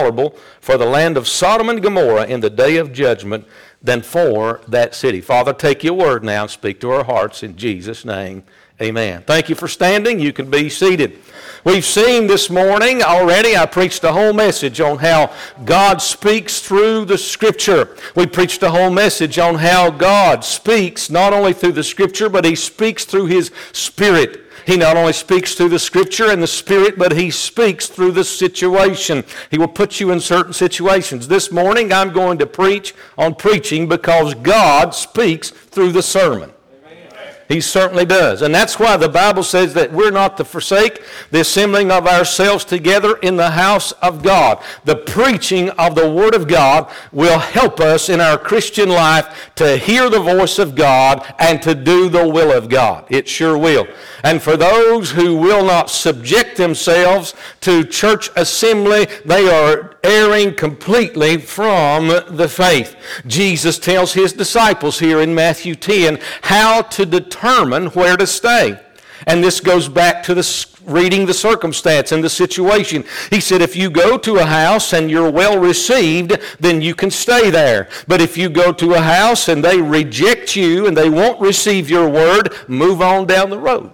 tolerable for the land of Sodom and Gomorrah in the day of judgment than for that city. Father, take your word now and speak to our hearts in Jesus' name. Amen. Thank you for standing. You can be seated. We've seen this morning already, I preached a whole message on how God speaks through the Scripture. We preached a whole message on how God speaks not only through the Scripture, but He speaks through His Spirit. He not only speaks through the Scripture and the Spirit, but He speaks through the situation. He will put you in certain situations. This morning, I'm going to preach on preaching because God speaks through the sermon. He certainly does. And that's why the Bible says that we're not to forsake the assembling of ourselves together in the house of God. The preaching of the Word of God will help us in our Christian life to hear the voice of God and to do the will of God. It sure will. And for those who will not subject themselves to church assembly, they are erring completely from the faith. Jesus tells his disciples here in Matthew 10 how to determine where to stay. And this goes back to the reading the circumstance and the situation. He said, if you go to a house and you're well received, then you can stay there. But if you go to a house and they reject you and they won't receive your word, move on down the road.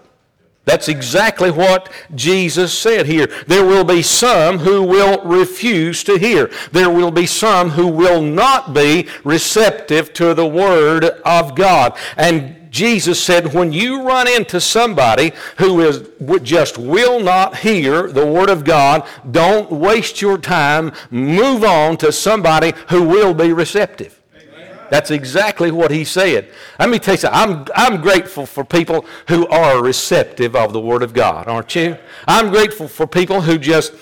That's exactly what Jesus said here. There will be some who will refuse to hear. There will be some who will not be receptive to the Word of God. And Jesus said, when you run into somebody who is just will not hear the Word of God, don't waste your time. Move on to somebody who will be receptive. That's exactly what he said. Let me tell you something. I'm, I'm grateful for people who are receptive of the Word of God, aren't you? I'm grateful for people who just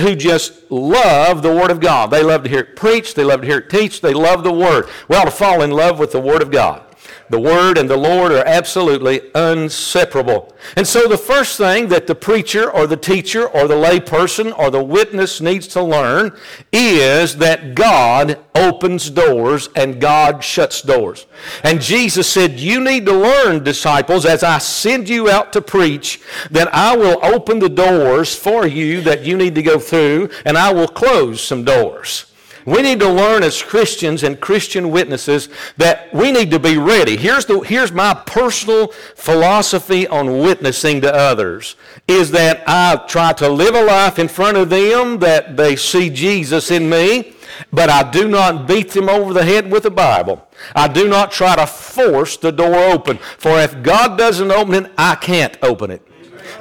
who just love the Word of God. They love to hear it preached. They love to hear it teach. They love the Word. We ought to fall in love with the Word of God. The Word and the Lord are absolutely inseparable. And so the first thing that the preacher or the teacher or the layperson or the witness needs to learn is that God opens doors and God shuts doors. And Jesus said, You need to learn, disciples, as I send you out to preach, that I will open the doors for you that you need to go through, and I will close some doors. We need to learn as Christians and Christian witnesses that we need to be ready. Here's, the, here's my personal philosophy on witnessing to others is that I try to live a life in front of them that they see Jesus in me, but I do not beat them over the head with the Bible. I do not try to force the door open. For if God doesn't open it, I can't open it.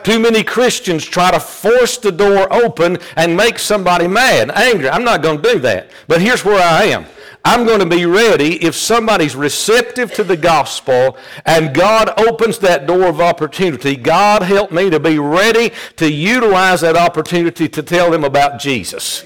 Too many Christians try to force the door open and make somebody mad, angry. I'm not going to do that. But here's where I am. I'm going to be ready if somebody's receptive to the gospel and God opens that door of opportunity. God help me to be ready to utilize that opportunity to tell them about Jesus.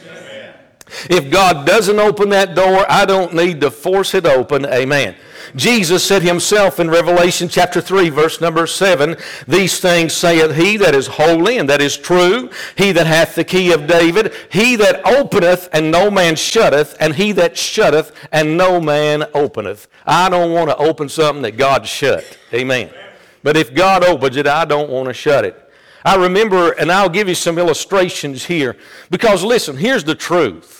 If God doesn't open that door, I don't need to force it open. Amen. Jesus said himself in Revelation chapter 3, verse number 7, These things saith he that is holy and that is true, he that hath the key of David, he that openeth and no man shutteth, and he that shutteth and no man openeth. I don't want to open something that God shut. Amen. But if God opens it, I don't want to shut it. I remember, and I'll give you some illustrations here, because listen, here's the truth.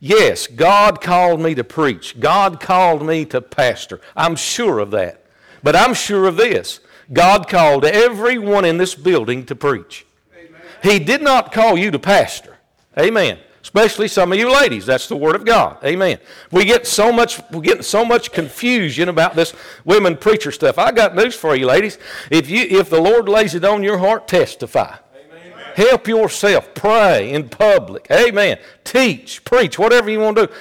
Yes, God called me to preach. God called me to pastor. I'm sure of that. But I'm sure of this God called everyone in this building to preach. Amen. He did not call you to pastor. Amen. Especially some of you ladies. That's the word of God. Amen. We get so much we get so much confusion about this women preacher stuff. I got news for you, ladies. If you if the Lord lays it on your heart, testify. Help yourself. Pray in public. Amen. Teach, preach, whatever you want to do.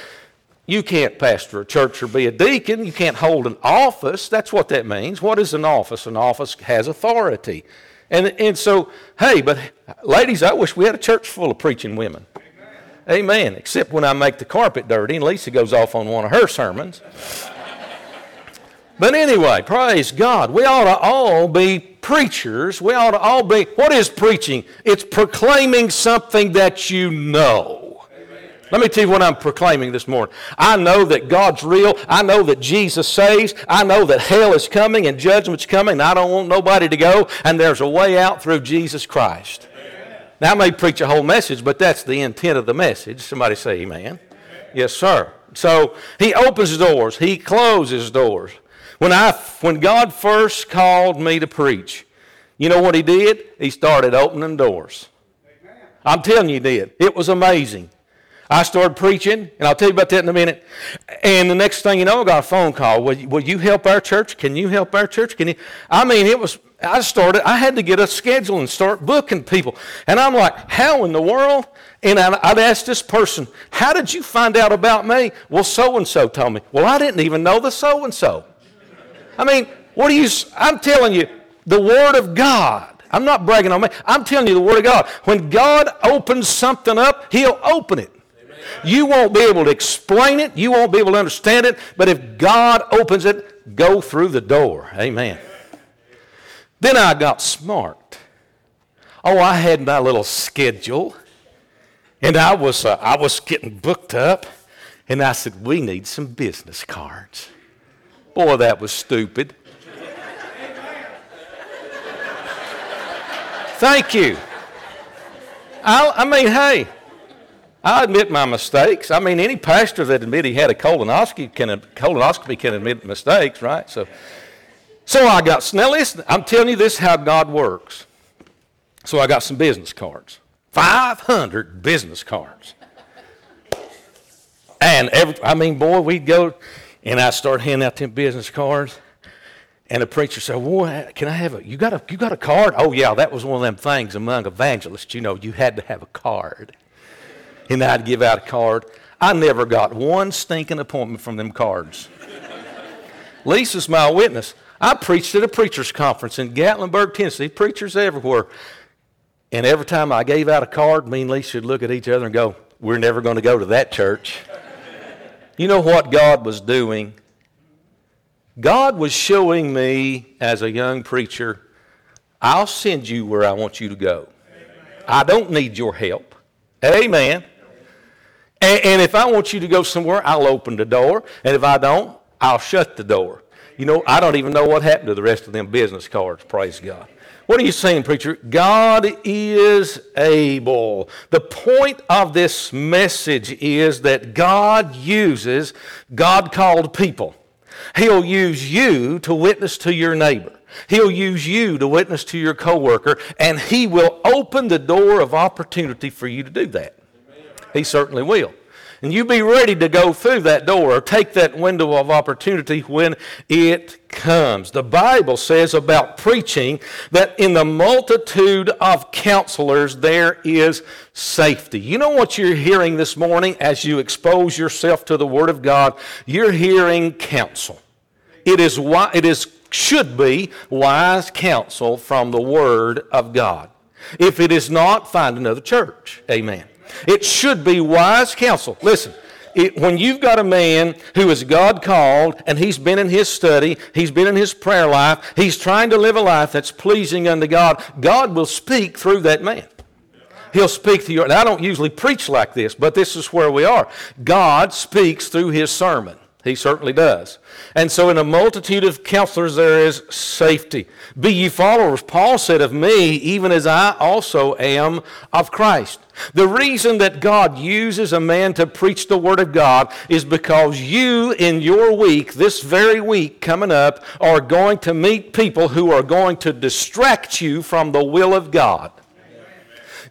You can't pastor a church or be a deacon. You can't hold an office. That's what that means. What is an office? An office has authority. And, and so, hey, but ladies, I wish we had a church full of preaching women. Amen. Amen. Except when I make the carpet dirty and Lisa goes off on one of her sermons. But anyway, praise God. We ought to all be preachers, we ought to all be. What is preaching? It's proclaiming something that you know. Let me tell you what I'm proclaiming this morning. I know that God's real. I know that Jesus saves. I know that hell is coming and judgment's coming. And I don't want nobody to go. And there's a way out through Jesus Christ. Now, I may preach a whole message, but that's the intent of the message. Somebody say amen. Yes, sir. So he opens doors, he closes doors. When, I, when God first called me to preach, you know what he did? He started opening doors. I'm telling you, he did. It was amazing. I started preaching, and I'll tell you about that in a minute. And the next thing you know, I got a phone call. Will, will you help our church? Can you help our church? Can you? I mean, it was. I started. I had to get a schedule and start booking people. And I'm like, how in the world? And I'd ask this person, how did you find out about me? Well, so and so told me. Well, I didn't even know the so and so. I mean, what do you? I'm telling you, the Word of God. I'm not bragging on me. I'm telling you the Word of God. When God opens something up, He'll open it. You won't be able to explain it. You won't be able to understand it. But if God opens it, go through the door. Amen. Then I got smart. Oh, I had my little schedule. And I was, uh, I was getting booked up. And I said, We need some business cards. Boy, that was stupid. Thank you. I, I mean, hey, I admit my mistakes. I mean, any pastor that admit he had a colonoscopy can, colonoscopy can admit mistakes, right? So, so I got, now listen, I'm telling you this how God works. So I got some business cards. 500 business cards. And every, I mean, boy, we'd go, and I start handing out them business cards. And the preacher said, "Boy, can I have a? You got a? You got a card? Oh yeah, that was one of them things among evangelists. You know, you had to have a card." and I'd give out a card. I never got one stinking appointment from them cards. Lisa's my witness. I preached at a preacher's conference in Gatlinburg, Tennessee, preachers everywhere. And every time I gave out a card, me and Lisa would look at each other and go, We're never going to go to that church. You know what God was doing? God was showing me as a young preacher, I'll send you where I want you to go. I don't need your help. Amen. And, and if I want you to go somewhere, I'll open the door. And if I don't, I'll shut the door. You know, I don't even know what happened to the rest of them business cards, praise God. What are you saying, preacher? God is able. The point of this message is that God uses God called people. He'll use you to witness to your neighbor. He'll use you to witness to your coworker, and he will open the door of opportunity for you to do that. He certainly will. And you be ready to go through that door or take that window of opportunity when it comes. The Bible says about preaching that in the multitude of counselors there is safety. You know what you're hearing this morning as you expose yourself to the Word of God? You're hearing counsel. It is, why, it is should be wise counsel from the Word of God. If it is not, find another church. Amen. It should be wise counsel. Listen, it, when you've got a man who is God called and he's been in his study, he's been in his prayer life, he's trying to live a life that's pleasing unto God, God will speak through that man. He'll speak to you. And I don't usually preach like this, but this is where we are. God speaks through his sermon. He certainly does. And so, in a multitude of counselors, there is safety. Be ye followers, Paul said of me, even as I also am of Christ. The reason that God uses a man to preach the Word of God is because you, in your week, this very week coming up, are going to meet people who are going to distract you from the will of God.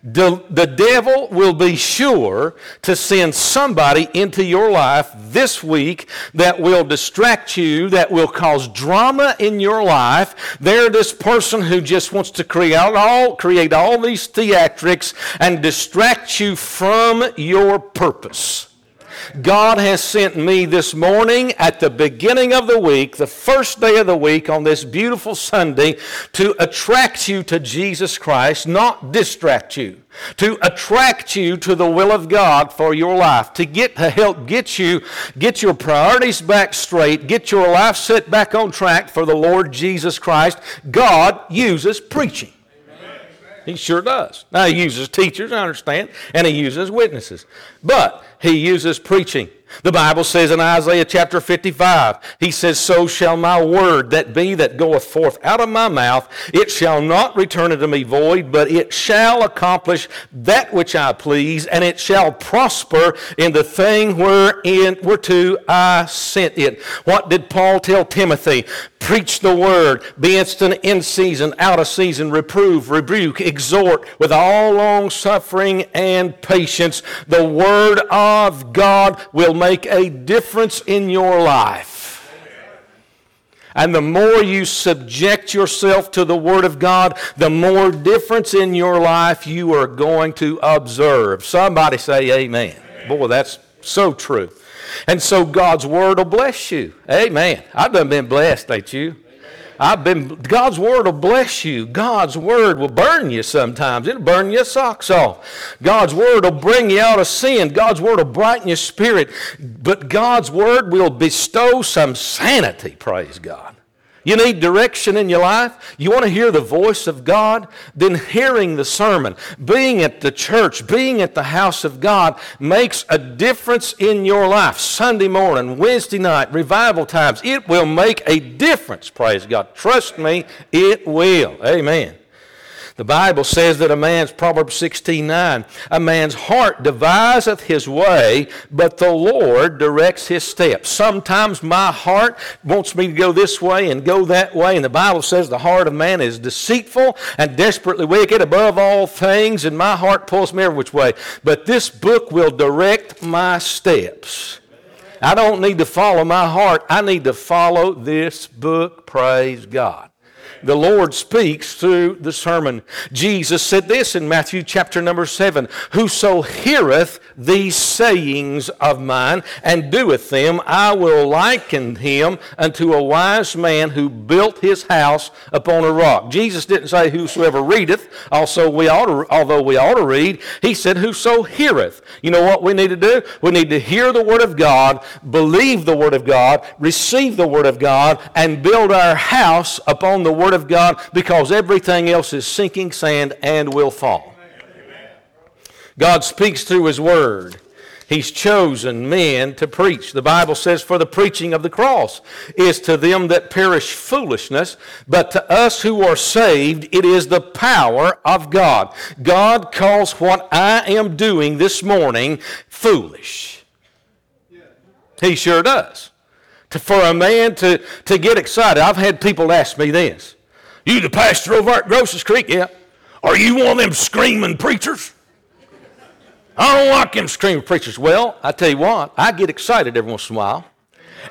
The, the devil will be sure to send somebody into your life this week that will distract you, that will cause drama in your life. They're this person who just wants to create all, create all these theatrics and distract you from your purpose. God has sent me this morning at the beginning of the week, the first day of the week on this beautiful Sunday, to attract you to Jesus Christ, not distract you. To attract you to the will of God for your life, to get to help get you get your priorities back straight, get your life set back on track for the Lord Jesus Christ. God uses preaching. He sure does. Now, he uses teachers, I understand, and he uses witnesses. But he uses preaching. The Bible says in Isaiah chapter 55, he says, So shall my word that be that goeth forth out of my mouth, it shall not return unto me void, but it shall accomplish that which I please, and it shall prosper in the thing wherein whereto I sent it. What did Paul tell Timothy? Preach the word, be instant in season, out of season, reprove, rebuke, exhort with all long suffering and patience. The word of God will make a difference in your life. And the more you subject yourself to the Word of God, the more difference in your life you are going to observe. Somebody say amen. Boy, that's so true. And so God's Word will bless you. Amen. I've done been blessed, ain't you? I've been, God's word will bless you. God's word will burn you sometimes. It'll burn your socks off. God's word will bring you out of sin. God's word will brighten your spirit. But God's word will bestow some sanity, praise God. You need direction in your life? You want to hear the voice of God? Then hearing the sermon, being at the church, being at the house of God makes a difference in your life. Sunday morning, Wednesday night, revival times, it will make a difference, praise God. Trust me, it will. Amen. The Bible says that a man's, Proverbs 16 9, a man's heart deviseth his way, but the Lord directs his steps. Sometimes my heart wants me to go this way and go that way, and the Bible says the heart of man is deceitful and desperately wicked above all things, and my heart pulls me every which way. But this book will direct my steps. I don't need to follow my heart. I need to follow this book. Praise God the Lord speaks through the sermon. Jesus said this in Matthew chapter number 7 Whoso heareth these sayings of mine and doeth them, I will liken him unto a wise man who built his house upon a rock. Jesus didn't say, Whosoever readeth, also we ought to, although we ought to read, he said, Whoso heareth. You know what we need to do? We need to hear the Word of God, believe the Word of God, receive the Word of God, and build our house upon the Word Word of God because everything else is sinking sand and will fall. God speaks through His Word. He's chosen men to preach. The Bible says, For the preaching of the cross is to them that perish foolishness, but to us who are saved, it is the power of God. God calls what I am doing this morning foolish. He sure does. To, for a man to, to get excited, I've had people ask me this you the pastor over at Grosses Creek? Yeah. Are you one of them screaming preachers? I don't like them screaming preachers. Well, I tell you what, I get excited every once in a while.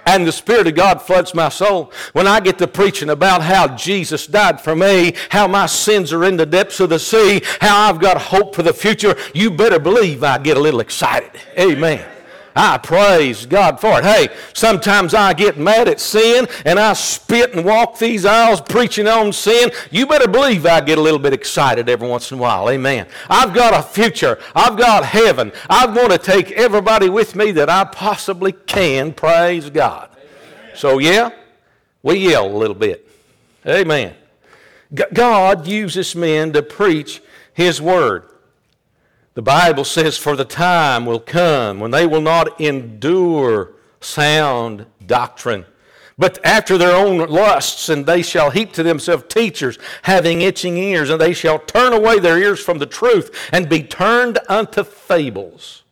And the Spirit of God floods my soul when I get to preaching about how Jesus died for me, how my sins are in the depths of the sea, how I've got hope for the future. You better believe I get a little excited. Amen. I praise God for it. Hey, sometimes I get mad at sin and I spit and walk these aisles preaching on sin. You better believe I get a little bit excited every once in a while. Amen. I've got a future. I've got heaven. I want to take everybody with me that I possibly can. Praise God. So, yeah, we yell a little bit. Amen. God uses men to preach His Word. The Bible says, For the time will come when they will not endure sound doctrine, but after their own lusts, and they shall heap to themselves teachers having itching ears, and they shall turn away their ears from the truth and be turned unto fables.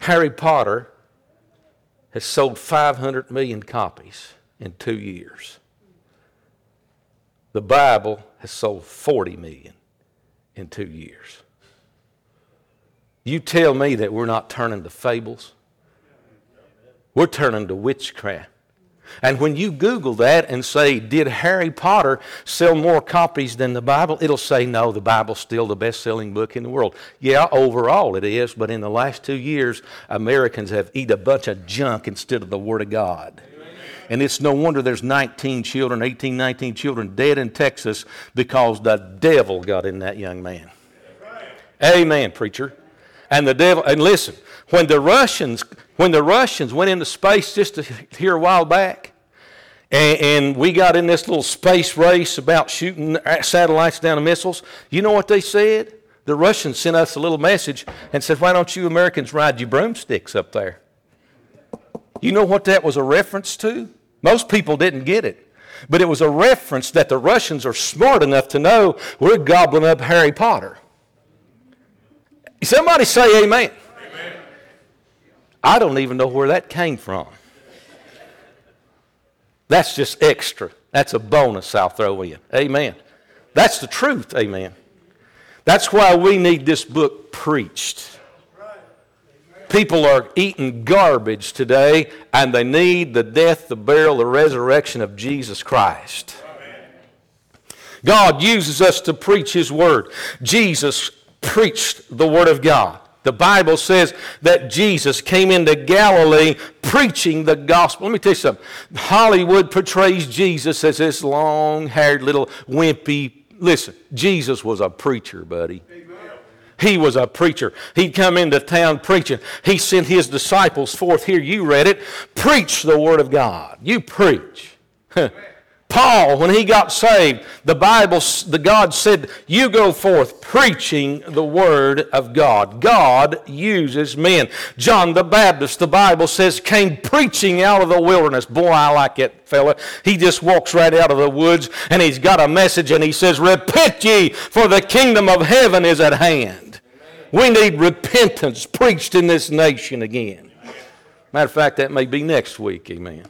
Harry Potter has sold 500 million copies in two years. The Bible has sold 40 million in two years. You tell me that we're not turning to fables. We're turning to witchcraft. And when you Google that and say, Did Harry Potter sell more copies than the Bible? It'll say, No, the Bible's still the best selling book in the world. Yeah, overall it is, but in the last two years, Americans have eaten a bunch of junk instead of the Word of God. And it's no wonder there's 19 children, 18, 19 children dead in Texas because the devil got in that young man. Amen, preacher. And the devil, and listen, when the Russians, when the Russians went into space just here a while back, and, and we got in this little space race about shooting satellites down the missiles, you know what they said? the Russians sent us a little message and said, Why don't you Americans ride your broomsticks up there? You know what that was a reference to? Most people didn't get it. But it was a reference that the Russians are smart enough to know we're gobbling up Harry Potter. Somebody say amen. amen. I don't even know where that came from. That's just extra. That's a bonus I'll throw in. Amen. That's the truth. Amen. That's why we need this book preached. People are eating garbage today, and they need the death, the burial, the resurrection of Jesus Christ. God uses us to preach His Word. Jesus preached the Word of God. The Bible says that Jesus came into Galilee preaching the gospel. Let me tell you something. Hollywood portrays Jesus as this long haired little wimpy. Listen, Jesus was a preacher, buddy. He was a preacher. He'd come into town preaching. He sent his disciples forth. Here, you read it. Preach the Word of God. You preach. Paul, when he got saved, the Bible, the God said, You go forth preaching the Word of God. God uses men. John the Baptist, the Bible says, came preaching out of the wilderness. Boy, I like that fella. He just walks right out of the woods and he's got a message and he says, Repent ye, for the kingdom of heaven is at hand. We need repentance preached in this nation again. Matter of fact, that may be next week. Amen.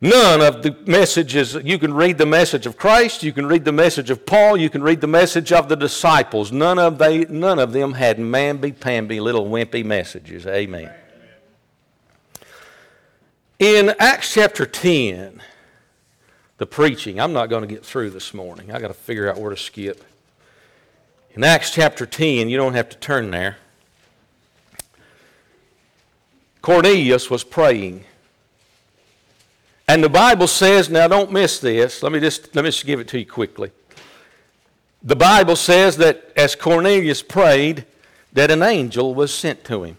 None of the messages, you can read the message of Christ, you can read the message of Paul, you can read the message of the disciples. None of, they, none of them had mamby-pamby little wimpy messages. Amen. In Acts chapter 10, the preaching, I'm not going to get through this morning. i got to figure out where to skip. In Acts chapter 10, you don't have to turn there. Cornelius was praying. And the Bible says, now don't miss this. Let me just let me just give it to you quickly. The Bible says that as Cornelius prayed, that an angel was sent to him.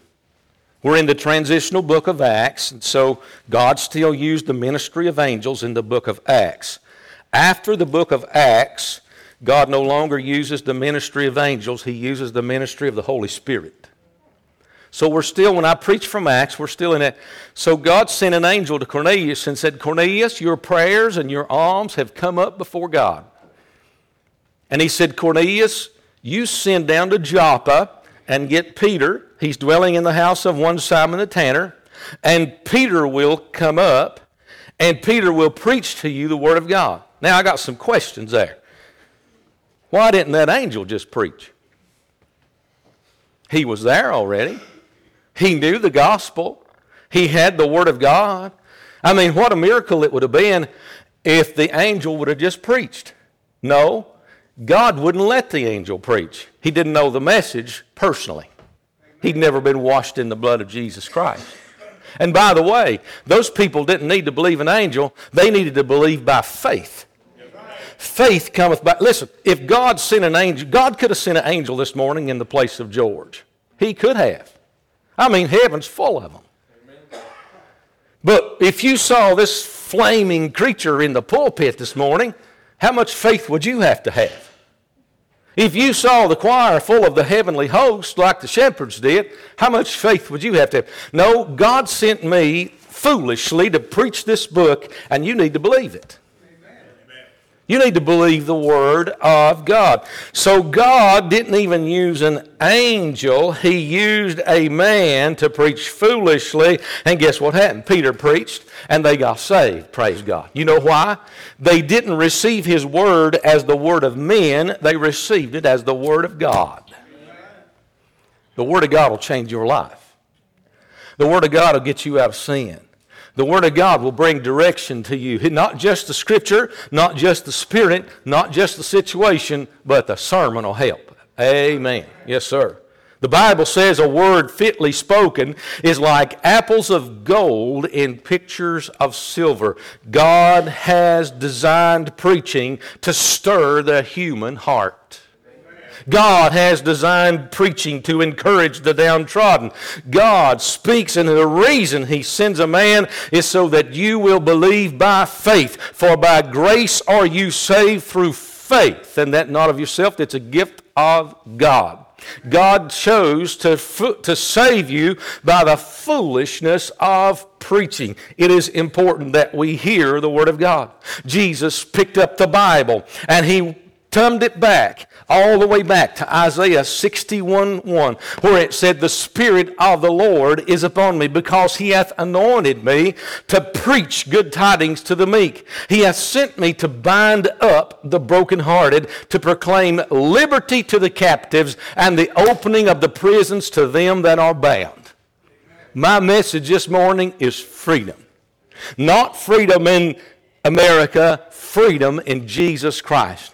We're in the transitional book of Acts, and so God still used the ministry of angels in the book of Acts. After the book of Acts, God no longer uses the ministry of angels, He uses the ministry of the Holy Spirit. So we're still, when I preach from Acts, we're still in it. So God sent an angel to Cornelius and said, Cornelius, your prayers and your alms have come up before God. And he said, Cornelius, you send down to Joppa and get Peter. He's dwelling in the house of one Simon the tanner. And Peter will come up and Peter will preach to you the word of God. Now, I got some questions there. Why didn't that angel just preach? He was there already. He knew the gospel. He had the Word of God. I mean, what a miracle it would have been if the angel would have just preached. No, God wouldn't let the angel preach. He didn't know the message personally. He'd never been washed in the blood of Jesus Christ. And by the way, those people didn't need to believe an angel, they needed to believe by faith. Faith cometh by. Listen, if God sent an angel, God could have sent an angel this morning in the place of George. He could have. I mean, heaven's full of them. But if you saw this flaming creature in the pulpit this morning, how much faith would you have to have? If you saw the choir full of the heavenly host like the shepherds did, how much faith would you have to have? No, God sent me foolishly to preach this book, and you need to believe it. You need to believe the Word of God. So God didn't even use an angel, He used a man to preach foolishly. And guess what happened? Peter preached and they got saved. Praise God. You know why? They didn't receive His Word as the Word of men, they received it as the Word of God. The Word of God will change your life, the Word of God will get you out of sin. The Word of God will bring direction to you. Not just the Scripture, not just the Spirit, not just the situation, but the sermon will help. Amen. Yes, sir. The Bible says a word fitly spoken is like apples of gold in pictures of silver. God has designed preaching to stir the human heart. God has designed preaching to encourage the downtrodden. God speaks, and the reason He sends a man is so that you will believe by faith. For by grace are you saved through faith, and that not of yourself, it's a gift of God. God chose to, to save you by the foolishness of preaching. It is important that we hear the Word of God. Jesus picked up the Bible and he thumbed it back all the way back to Isaiah 61 1, where it said, The Spirit of the Lord is upon me, because he hath anointed me to preach good tidings to the meek. He hath sent me to bind up the brokenhearted, to proclaim liberty to the captives, and the opening of the prisons to them that are bound. My message this morning is freedom. Not freedom in America, freedom in Jesus Christ.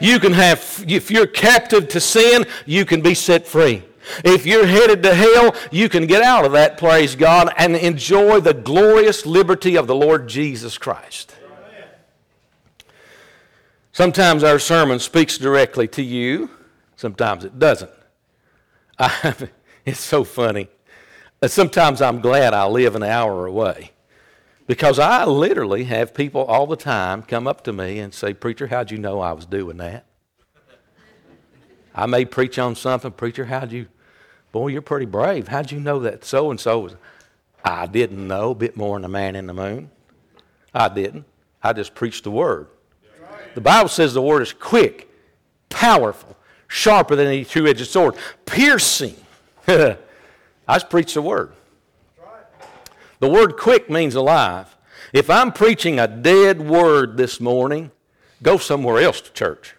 You can have, if you're captive to sin, you can be set free. If you're headed to hell, you can get out of that, praise God, and enjoy the glorious liberty of the Lord Jesus Christ. Sometimes our sermon speaks directly to you, sometimes it doesn't. I, it's so funny. Sometimes I'm glad I live an hour away because I literally have people all the time come up to me and say, Preacher, how'd you know I was doing that? I may preach on something. Preacher, how'd you, boy, you're pretty brave. How'd you know that so and so was? I didn't know, a bit more than a man in the moon. I didn't. I just preached the word. The Bible says the word is quick, powerful, sharper than any two edged sword, piercing. I just preached the word. The word quick means alive. If I'm preaching a dead word this morning, go somewhere else to church.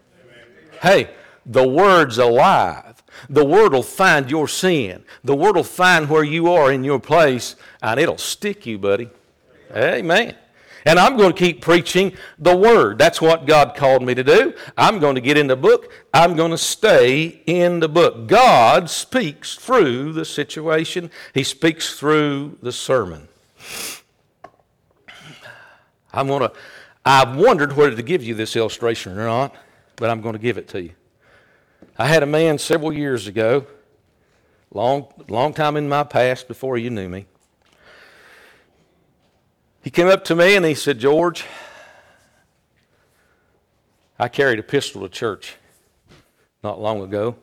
Hey, the word's alive. The word will find your sin. The word will find where you are in your place, and it'll stick you, buddy. Amen. And I'm going to keep preaching the Word. That's what God called me to do. I'm going to get in the book. I'm going to stay in the book. God speaks through the situation, He speaks through the sermon. I'm going to, I've wondered whether to give you this illustration or not, but I'm going to give it to you. I had a man several years ago, long, long time in my past before you knew me. He came up to me and he said, George, I carried a pistol to church not long ago.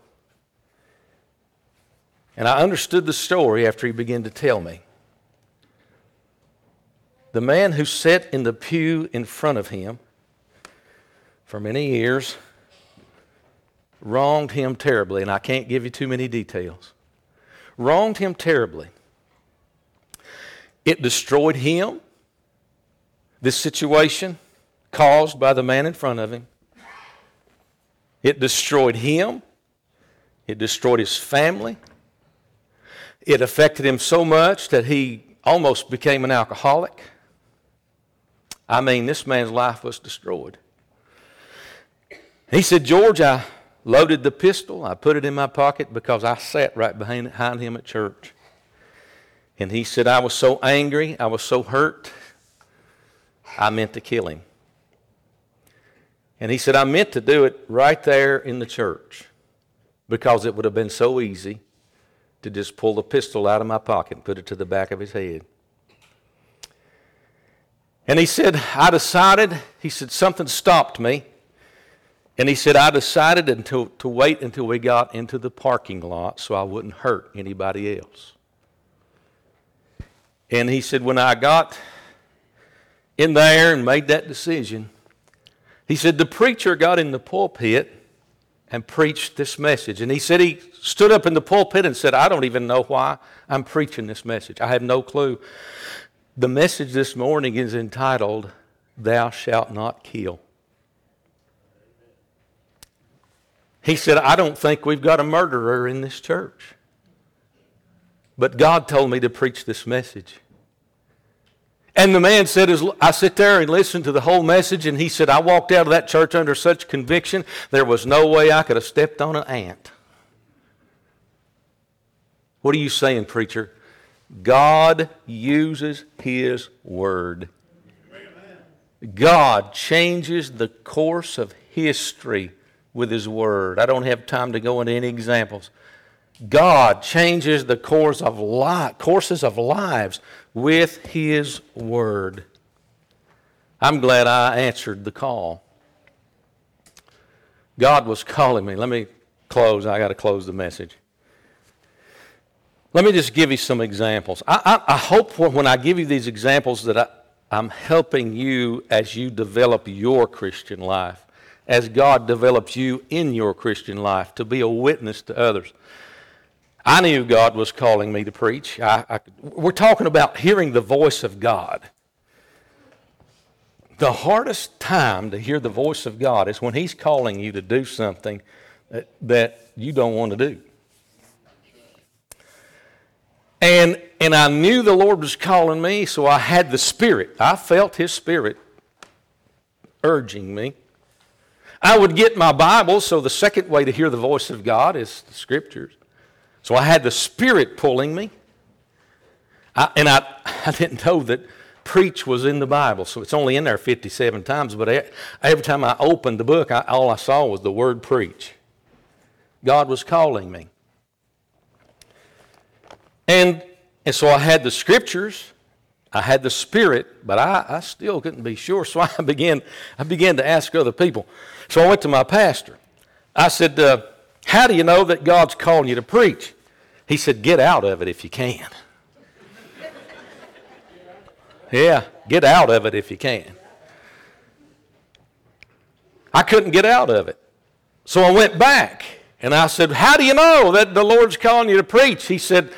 And I understood the story after he began to tell me. The man who sat in the pew in front of him for many years wronged him terribly, and I can't give you too many details. Wronged him terribly. It destroyed him, this situation caused by the man in front of him. It destroyed him, it destroyed his family. It affected him so much that he almost became an alcoholic. I mean, this man's life was destroyed. He said, George, I loaded the pistol. I put it in my pocket because I sat right behind, behind him at church. And he said, I was so angry. I was so hurt. I meant to kill him. And he said, I meant to do it right there in the church because it would have been so easy to just pull the pistol out of my pocket and put it to the back of his head. And he said, I decided, he said, something stopped me. And he said, I decided until, to wait until we got into the parking lot so I wouldn't hurt anybody else. And he said, when I got in there and made that decision, he said, the preacher got in the pulpit and preached this message. And he said he stood up in the pulpit and said, I don't even know why I'm preaching this message. I have no clue. The message this morning is entitled, Thou Shalt Not Kill. He said, I don't think we've got a murderer in this church. But God told me to preach this message. And the man said, as I sit there and listen to the whole message, and he said, I walked out of that church under such conviction, there was no way I could have stepped on an ant. What are you saying, preacher? God uses His Word. God changes the course of history with His Word. I don't have time to go into any examples. God changes the course of li- courses of lives with His Word. I'm glad I answered the call. God was calling me. Let me close. I got to close the message. Let me just give you some examples. I, I, I hope when I give you these examples that I, I'm helping you as you develop your Christian life, as God develops you in your Christian life to be a witness to others. I knew God was calling me to preach. I, I, we're talking about hearing the voice of God. The hardest time to hear the voice of God is when He's calling you to do something that, that you don't want to do. And, and I knew the Lord was calling me, so I had the Spirit. I felt His Spirit urging me. I would get my Bible, so the second way to hear the voice of God is the Scriptures. So I had the Spirit pulling me. I, and I, I didn't know that preach was in the Bible, so it's only in there 57 times. But every time I opened the book, I, all I saw was the word preach. God was calling me. And, and so I had the scriptures, I had the spirit, but I, I still couldn't be sure. So I began, I began to ask other people. So I went to my pastor. I said, uh, How do you know that God's calling you to preach? He said, Get out of it if you can. yeah, get out of it if you can. I couldn't get out of it. So I went back and I said, How do you know that the Lord's calling you to preach? He said,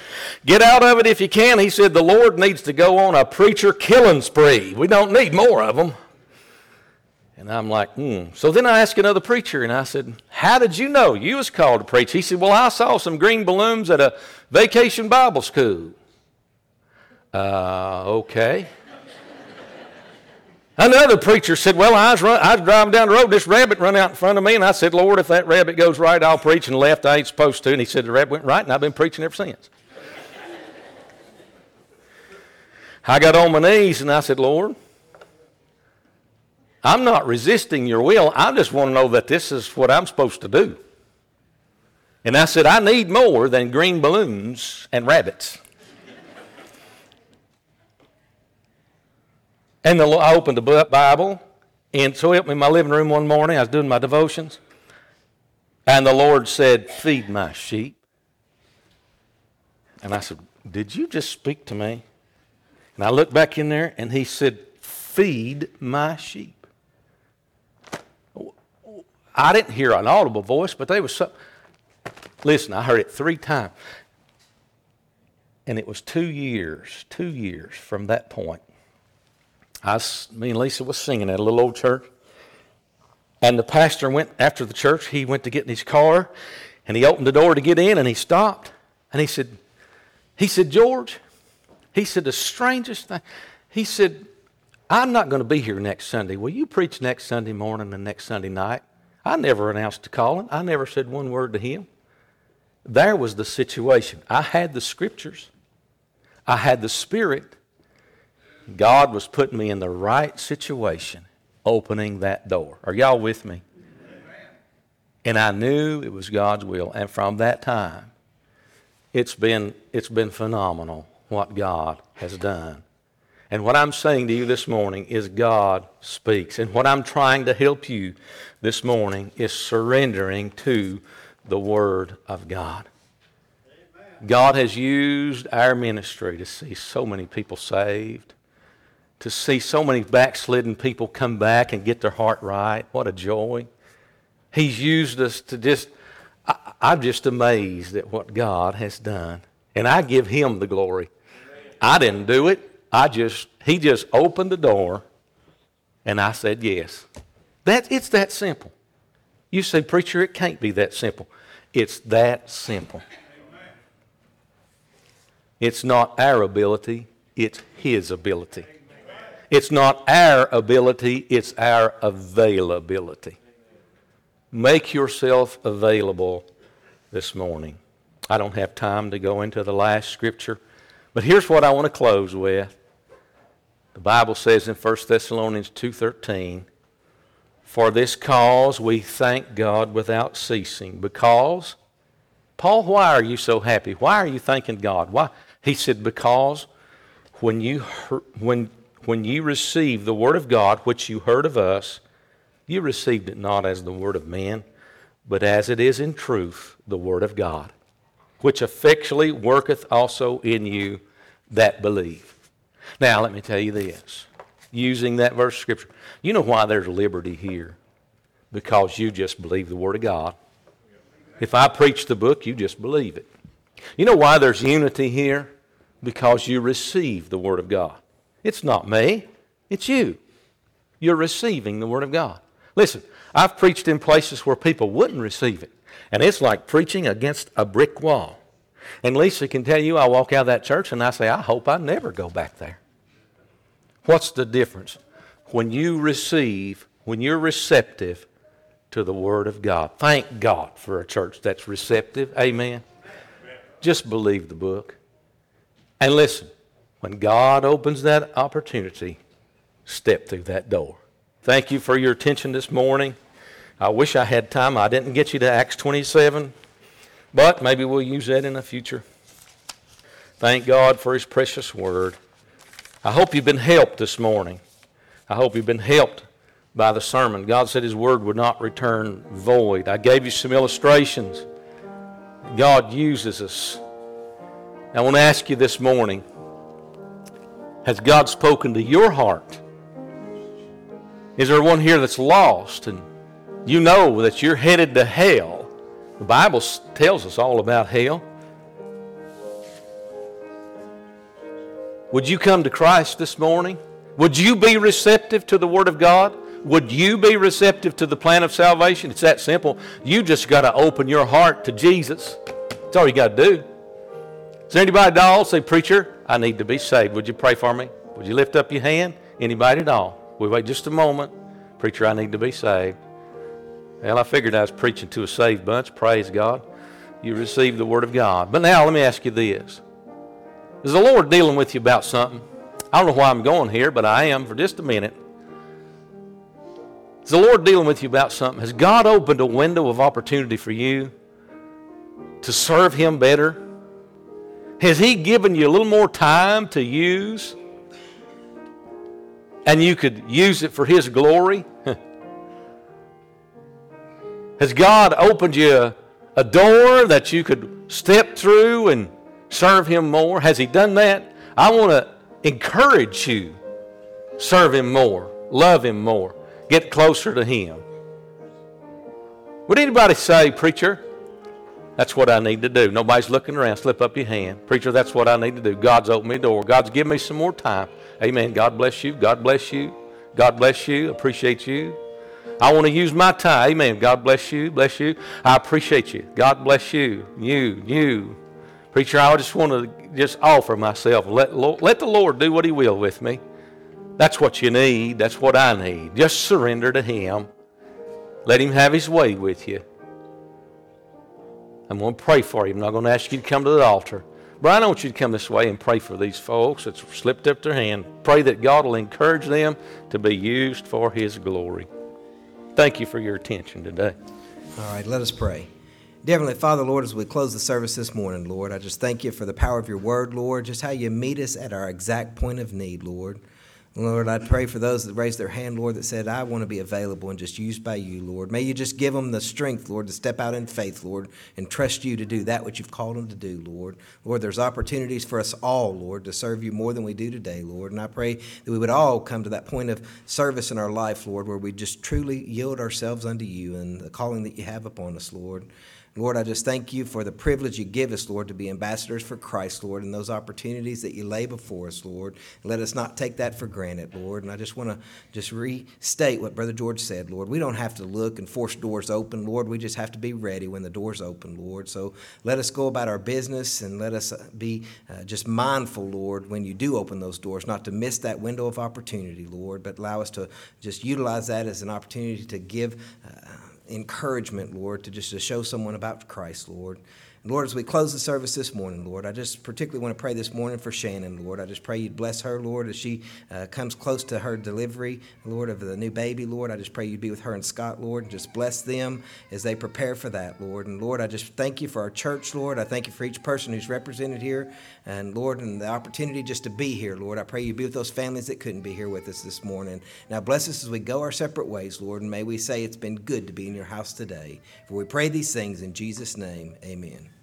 Get out of it if you can. He said, The Lord needs to go on a preacher killing spree. We don't need more of them. And I'm like, hmm. So then I asked another preacher, and I said, How did you know you was called to preach? He said, Well, I saw some green balloons at a vacation Bible school. Uh, okay. Another preacher said, Well, I was, run, I was driving down the road, this rabbit run out in front of me, and I said, Lord, if that rabbit goes right, I'll preach, and left, I ain't supposed to. And he said, The rabbit went right, and I've been preaching ever since. I got on my knees, and I said, Lord, I'm not resisting your will. I just want to know that this is what I'm supposed to do. And I said, I need more than green balloons and rabbits. And the, I opened the Bible, and so me in my living room one morning. I was doing my devotions, and the Lord said, Feed my sheep. And I said, Did you just speak to me? And I looked back in there, and He said, Feed my sheep. I didn't hear an audible voice, but there was some. Listen, I heard it three times. And it was two years, two years from that point I me and Lisa was singing at a little old church. And the pastor went after the church, he went to get in his car and he opened the door to get in and he stopped. And he said, he said, George, he said, the strangest thing. He said, I'm not going to be here next Sunday. Will you preach next Sunday morning and next Sunday night? I never announced the calling. I never said one word to him. There was the situation. I had the scriptures. I had the Spirit. God was putting me in the right situation, opening that door. Are y'all with me? And I knew it was God's will. And from that time, it's been, it's been phenomenal what God has done. And what I'm saying to you this morning is God speaks. And what I'm trying to help you this morning is surrendering to the Word of God. God has used our ministry to see so many people saved, to see so many backslidden people come back and get their heart right. What a joy. He's used us to just, I, am just amazed at what God has done. And I give Him the glory. I didn't do it. I just, He just opened the door and I said yes. That, it's that simple. You say, Preacher, it can't be that simple. It's that simple. It's not our ability, it's His ability. It's not our ability, it's our availability. Make yourself available this morning. I don't have time to go into the last scripture, but here's what I want to close with. The Bible says in 1 Thessalonians 2:13, "For this cause we thank God without ceasing." Because Paul, why are you so happy? Why are you thanking God? Why? He said, "Because when you when when you received the Word of God, which you heard of us, you received it not as the Word of man, but as it is in truth, the Word of God, which effectually worketh also in you that believe. Now, let me tell you this using that verse of Scripture. You know why there's liberty here? Because you just believe the Word of God. If I preach the book, you just believe it. You know why there's unity here? Because you receive the Word of God. It's not me, it's you. You're receiving the Word of God. Listen, I've preached in places where people wouldn't receive it, and it's like preaching against a brick wall. And Lisa can tell you, I walk out of that church and I say, I hope I never go back there. What's the difference? When you receive, when you're receptive to the Word of God. Thank God for a church that's receptive. Amen. Just believe the book. And listen, when God opens that opportunity, step through that door. Thank you for your attention this morning. I wish I had time. I didn't get you to Acts 27, but maybe we'll use that in the future. Thank God for His precious word. I hope you've been helped this morning. I hope you've been helped by the sermon. God said His word would not return void. I gave you some illustrations. God uses us. I want to ask you this morning Has God spoken to your heart? Is there one here that's lost and you know that you're headed to hell? The Bible tells us all about hell. Would you come to Christ this morning? Would you be receptive to the Word of God? Would you be receptive to the plan of salvation? It's that simple. You just got to open your heart to Jesus. That's all you got to do. Is there anybody at all say, Preacher, I need to be saved? Would you pray for me? Would you lift up your hand? Anybody at all? We wait just a moment. Preacher, I need to be saved. Well, I figured I was preaching to a saved bunch. Praise God. You received the Word of God. But now let me ask you this is the Lord dealing with you about something? I don't know why I'm going here, but I am for just a minute. Is the Lord dealing with you about something? Has God opened a window of opportunity for you to serve Him better? Has He given you a little more time to use? And you could use it for His glory? Has God opened you a, door that you could step through and serve Him more? Has He done that? I want to encourage you. Serve Him more. Love Him more. Get closer to Him. Would anybody say, Preacher, that's what I need to do? Nobody's looking around. Slip up your hand. Preacher, that's what I need to do. God's opened me a door. God's given me some more time. Amen. God bless you. God bless you. God bless you. Appreciate you. I want to use my time. Amen. God bless you. Bless you. I appreciate you. God bless you. You, you. Preacher, I just want to just offer myself. Let, let the Lord do what He will with me. That's what you need. That's what I need. Just surrender to Him. Let Him have His way with you. I'm going to pray for you. I'm not going to ask you to come to the altar. Brian, I want you to come this way and pray for these folks that slipped up their hand. Pray that God will encourage them to be used for His glory. Thank you for your attention today. All right, let us pray. Heavenly Father, Lord, as we close the service this morning, Lord, I just thank you for the power of your word, Lord, just how you meet us at our exact point of need, Lord. Lord, I pray for those that raised their hand, Lord, that said, I want to be available and just used by you, Lord. May you just give them the strength, Lord, to step out in faith, Lord, and trust you to do that which you've called them to do, Lord. Lord, there's opportunities for us all, Lord, to serve you more than we do today, Lord. And I pray that we would all come to that point of service in our life, Lord, where we just truly yield ourselves unto you and the calling that you have upon us, Lord. Lord, I just thank you for the privilege you give us, Lord, to be ambassadors for Christ, Lord, and those opportunities that you lay before us, Lord. Let us not take that for granted, Lord. And I just want to just restate what Brother George said, Lord. We don't have to look and force doors open, Lord. We just have to be ready when the doors open, Lord. So let us go about our business and let us uh, be uh, just mindful, Lord, when you do open those doors, not to miss that window of opportunity, Lord, but allow us to just utilize that as an opportunity to give. Uh, encouragement, Lord, to just to show someone about Christ, Lord. Lord, as we close the service this morning, Lord, I just particularly want to pray this morning for Shannon, Lord. I just pray you'd bless her, Lord, as she uh, comes close to her delivery, Lord, of the new baby, Lord. I just pray you'd be with her and Scott, Lord, and just bless them as they prepare for that, Lord. And Lord, I just thank you for our church, Lord. I thank you for each person who's represented here, and Lord, and the opportunity just to be here, Lord. I pray you be with those families that couldn't be here with us this morning. Now, bless us as we go our separate ways, Lord, and may we say it's been good to be in your house today. For we pray these things in Jesus' name, amen.